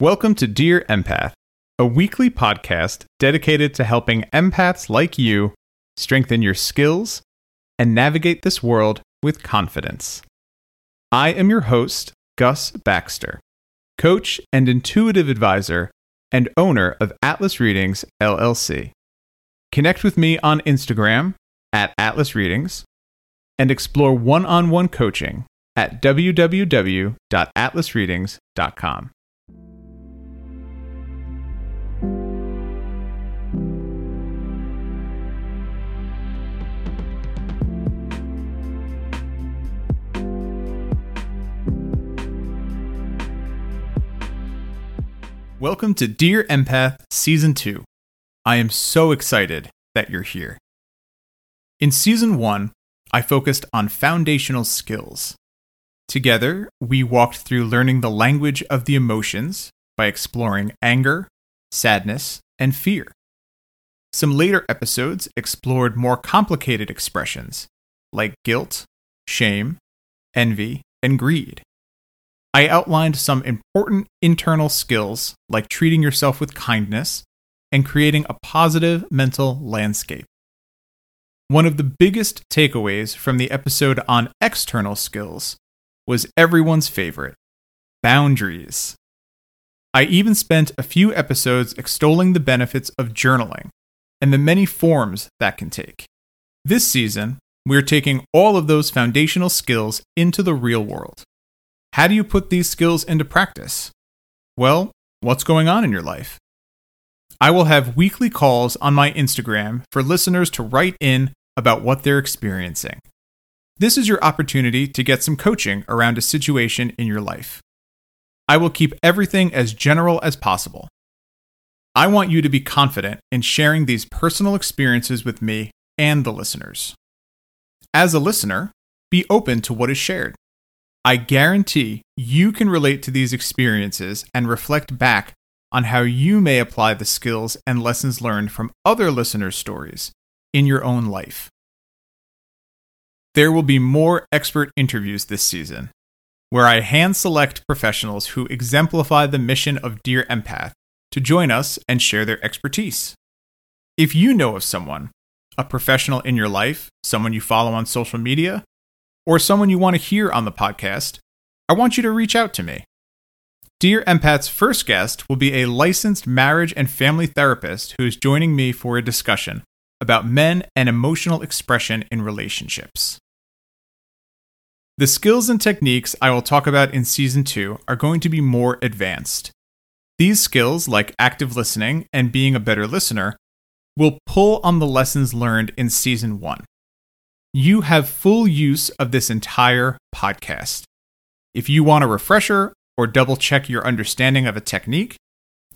Welcome to Dear Empath, a weekly podcast dedicated to helping empaths like you strengthen your skills and navigate this world with confidence. I am your host, Gus Baxter, coach and intuitive advisor and owner of Atlas Readings LLC. Connect with me on Instagram at Atlas Readings and explore one on one coaching at www.atlasreadings.com. Welcome to Dear Empath Season 2. I am so excited that you're here. In Season 1, I focused on foundational skills. Together, we walked through learning the language of the emotions by exploring anger, sadness, and fear. Some later episodes explored more complicated expressions like guilt, shame, envy, and greed. I outlined some important internal skills like treating yourself with kindness and creating a positive mental landscape. One of the biggest takeaways from the episode on external skills was everyone's favorite boundaries. I even spent a few episodes extolling the benefits of journaling and the many forms that can take. This season, we're taking all of those foundational skills into the real world. How do you put these skills into practice? Well, what's going on in your life? I will have weekly calls on my Instagram for listeners to write in about what they're experiencing. This is your opportunity to get some coaching around a situation in your life. I will keep everything as general as possible. I want you to be confident in sharing these personal experiences with me and the listeners. As a listener, be open to what is shared. I guarantee you can relate to these experiences and reflect back on how you may apply the skills and lessons learned from other listeners' stories in your own life. There will be more expert interviews this season, where I hand select professionals who exemplify the mission of Dear Empath to join us and share their expertise. If you know of someone, a professional in your life, someone you follow on social media, or someone you want to hear on the podcast, I want you to reach out to me. Dear Empath's first guest will be a licensed marriage and family therapist who is joining me for a discussion about men and emotional expression in relationships. The skills and techniques I will talk about in season 2 are going to be more advanced. These skills, like active listening and being a better listener, will pull on the lessons learned in season 1 you have full use of this entire podcast. If you want a refresher or double check your understanding of a technique,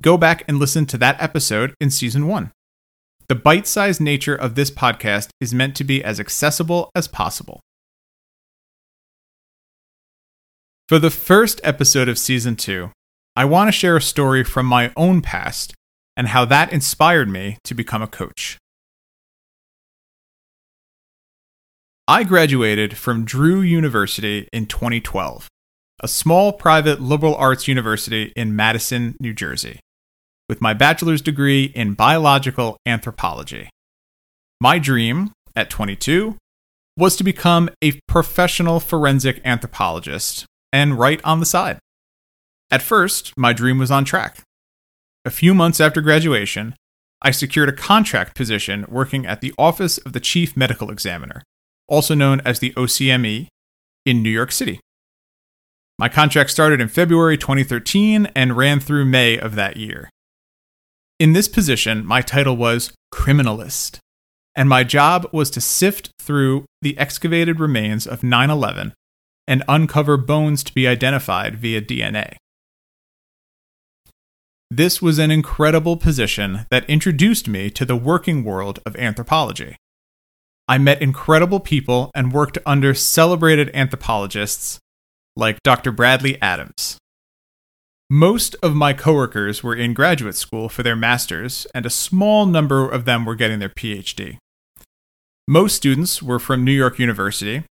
go back and listen to that episode in season one. The bite sized nature of this podcast is meant to be as accessible as possible. For the first episode of season two, I want to share a story from my own past and how that inspired me to become a coach. I graduated from Drew University in 2012, a small private liberal arts university in Madison, New Jersey, with my bachelor's degree in biological anthropology. My dream, at 22, was to become a professional forensic anthropologist and write on the side. At first, my dream was on track. A few months after graduation, I secured a contract position working at the Office of the Chief Medical Examiner also known as the OCME, in New York City. My contract started in February 2013 and ran through May of that year. In this position, my title was criminalist, and my job was to sift through the excavated remains of 9 11 and uncover bones to be identified via DNA. This was an incredible position that introduced me to the working world of anthropology. I met incredible people and worked under celebrated anthropologists like Dr. Bradley Adams. Most of my coworkers were in graduate school for their master's, and a small number of them were getting their PhD. Most students were from New York University,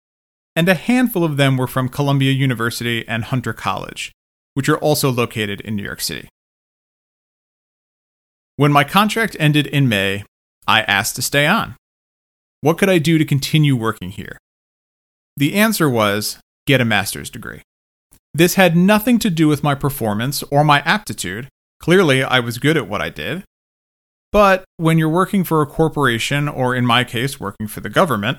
and a handful of them were from Columbia University and Hunter College, which are also located in New York City. When my contract ended in May, I asked to stay on. What could I do to continue working here? The answer was get a master's degree. This had nothing to do with my performance or my aptitude. Clearly, I was good at what I did. But when you're working for a corporation, or in my case, working for the government,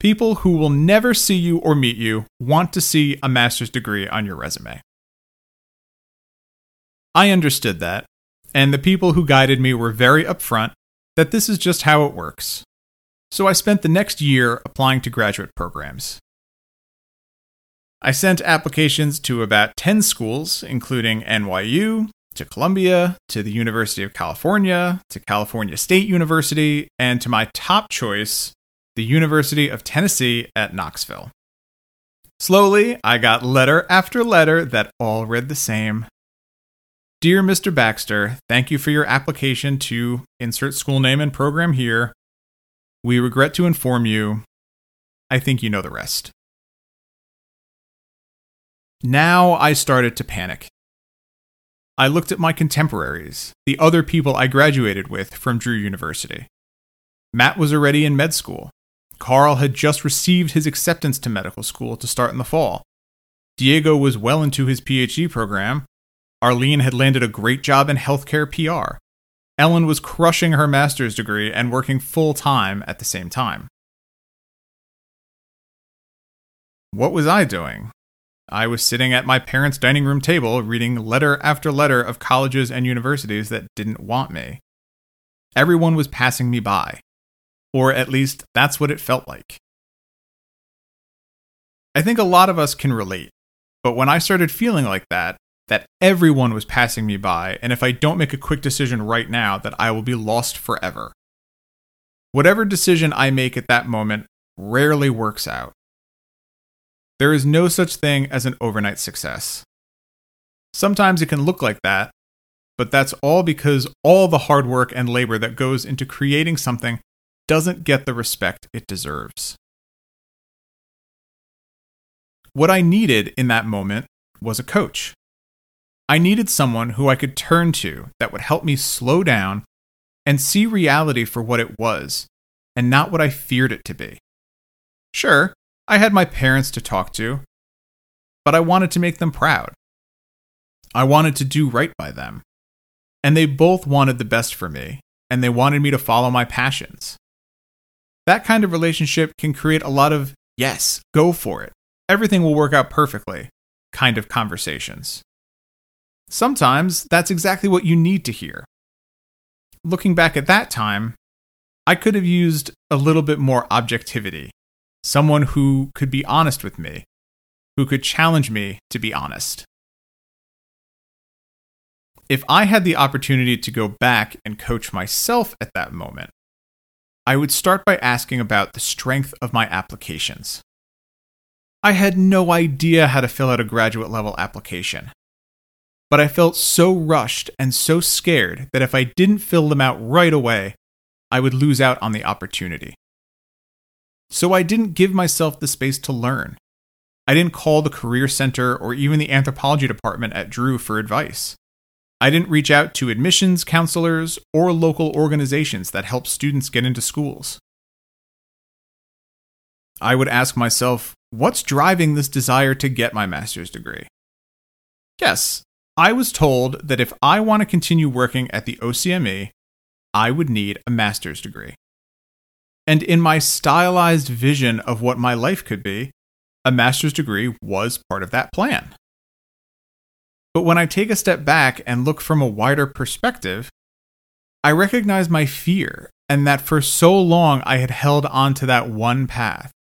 people who will never see you or meet you want to see a master's degree on your resume. I understood that, and the people who guided me were very upfront that this is just how it works. So I spent the next year applying to graduate programs. I sent applications to about 10 schools, including NYU, to Columbia, to the University of California, to California State University, and to my top choice, the University of Tennessee at Knoxville. Slowly, I got letter after letter that all read the same. Dear Mr. Baxter, thank you for your application to insert school name and program here. We regret to inform you. I think you know the rest. Now I started to panic. I looked at my contemporaries, the other people I graduated with from Drew University. Matt was already in med school. Carl had just received his acceptance to medical school to start in the fall. Diego was well into his PhD program. Arlene had landed a great job in healthcare PR. Ellen was crushing her master's degree and working full time at the same time. What was I doing? I was sitting at my parents' dining room table reading letter after letter of colleges and universities that didn't want me. Everyone was passing me by. Or at least that's what it felt like. I think a lot of us can relate, but when I started feeling like that, that everyone was passing me by, and if I don't make a quick decision right now, that I will be lost forever. Whatever decision I make at that moment rarely works out. There is no such thing as an overnight success. Sometimes it can look like that, but that's all because all the hard work and labor that goes into creating something doesn't get the respect it deserves. What I needed in that moment was a coach. I needed someone who I could turn to that would help me slow down and see reality for what it was and not what I feared it to be. Sure, I had my parents to talk to, but I wanted to make them proud. I wanted to do right by them. And they both wanted the best for me, and they wanted me to follow my passions. That kind of relationship can create a lot of, yes, go for it, everything will work out perfectly kind of conversations. Sometimes that's exactly what you need to hear. Looking back at that time, I could have used a little bit more objectivity someone who could be honest with me, who could challenge me to be honest. If I had the opportunity to go back and coach myself at that moment, I would start by asking about the strength of my applications. I had no idea how to fill out a graduate level application. But I felt so rushed and so scared that if I didn't fill them out right away, I would lose out on the opportunity. So I didn't give myself the space to learn. I didn't call the Career Center or even the anthropology department at Drew for advice. I didn't reach out to admissions counselors or local organizations that help students get into schools. I would ask myself, what's driving this desire to get my master's degree? Yes, I was told that if I want to continue working at the OCME, I would need a master's degree. And in my stylized vision of what my life could be, a master's degree was part of that plan. But when I take a step back and look from a wider perspective, I recognize my fear and that for so long I had held on to that one path.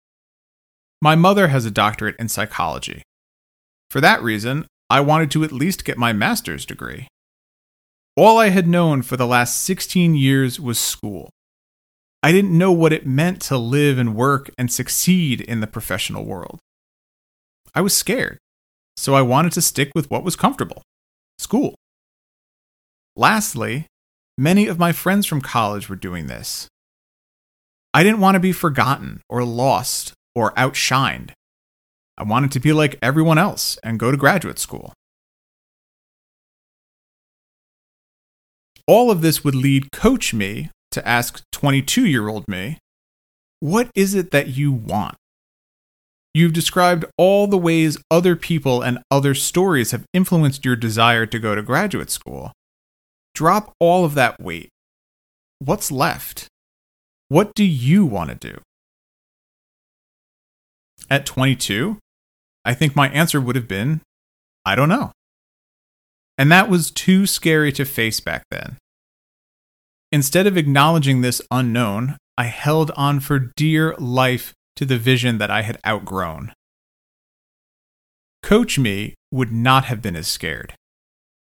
My mother has a doctorate in psychology. For that reason, I wanted to at least get my master's degree. All I had known for the last 16 years was school. I didn't know what it meant to live and work and succeed in the professional world. I was scared, so I wanted to stick with what was comfortable school. Lastly, many of my friends from college were doing this. I didn't want to be forgotten or lost or outshined. I wanted to be like everyone else and go to graduate school. All of this would lead coach me to ask 22 year old me, What is it that you want? You've described all the ways other people and other stories have influenced your desire to go to graduate school. Drop all of that weight. What's left? What do you want to do? At 22, I think my answer would have been I don't know. And that was too scary to face back then. Instead of acknowledging this unknown, I held on for dear life to the vision that I had outgrown. Coach Me would not have been as scared.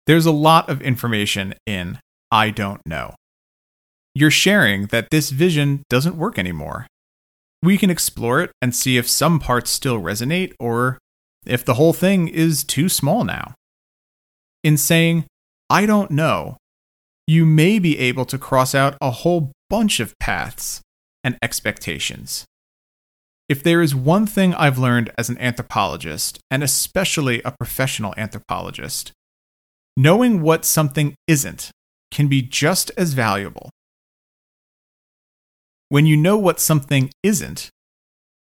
There's a lot of information in I don't know. You're sharing that this vision doesn't work anymore. We can explore it and see if some parts still resonate or if the whole thing is too small now. In saying, I don't know, you may be able to cross out a whole bunch of paths and expectations. If there is one thing I've learned as an anthropologist, and especially a professional anthropologist, knowing what something isn't can be just as valuable. When you know what something isn't,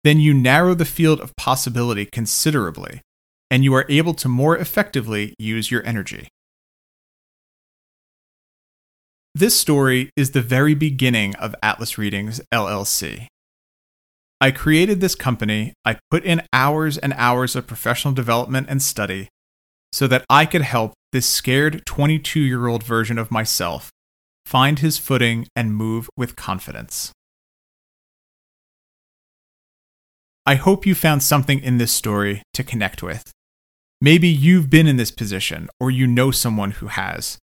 then you narrow the field of possibility considerably, and you are able to more effectively use your energy. This story is the very beginning of Atlas Readings LLC. I created this company, I put in hours and hours of professional development and study so that I could help this scared 22 year old version of myself find his footing and move with confidence. I hope you found something in this story to connect with. Maybe you've been in this position, or you know someone who has,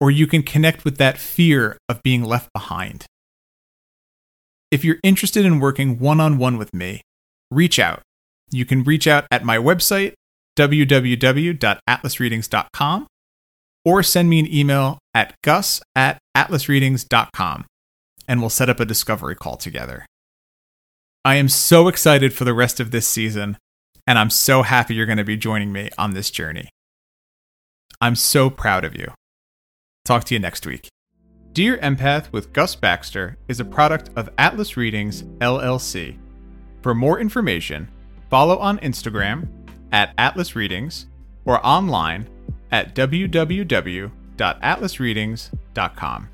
or you can connect with that fear of being left behind. If you're interested in working one on one with me, reach out. You can reach out at my website, www.atlasreadings.com, or send me an email at gus at atlasreadings.com, and we'll set up a discovery call together. I am so excited for the rest of this season, and I'm so happy you're going to be joining me on this journey. I'm so proud of you. Talk to you next week. Dear Empath with Gus Baxter is a product of Atlas Readings, LLC. For more information, follow on Instagram at Atlas Readings or online at www.atlasreadings.com.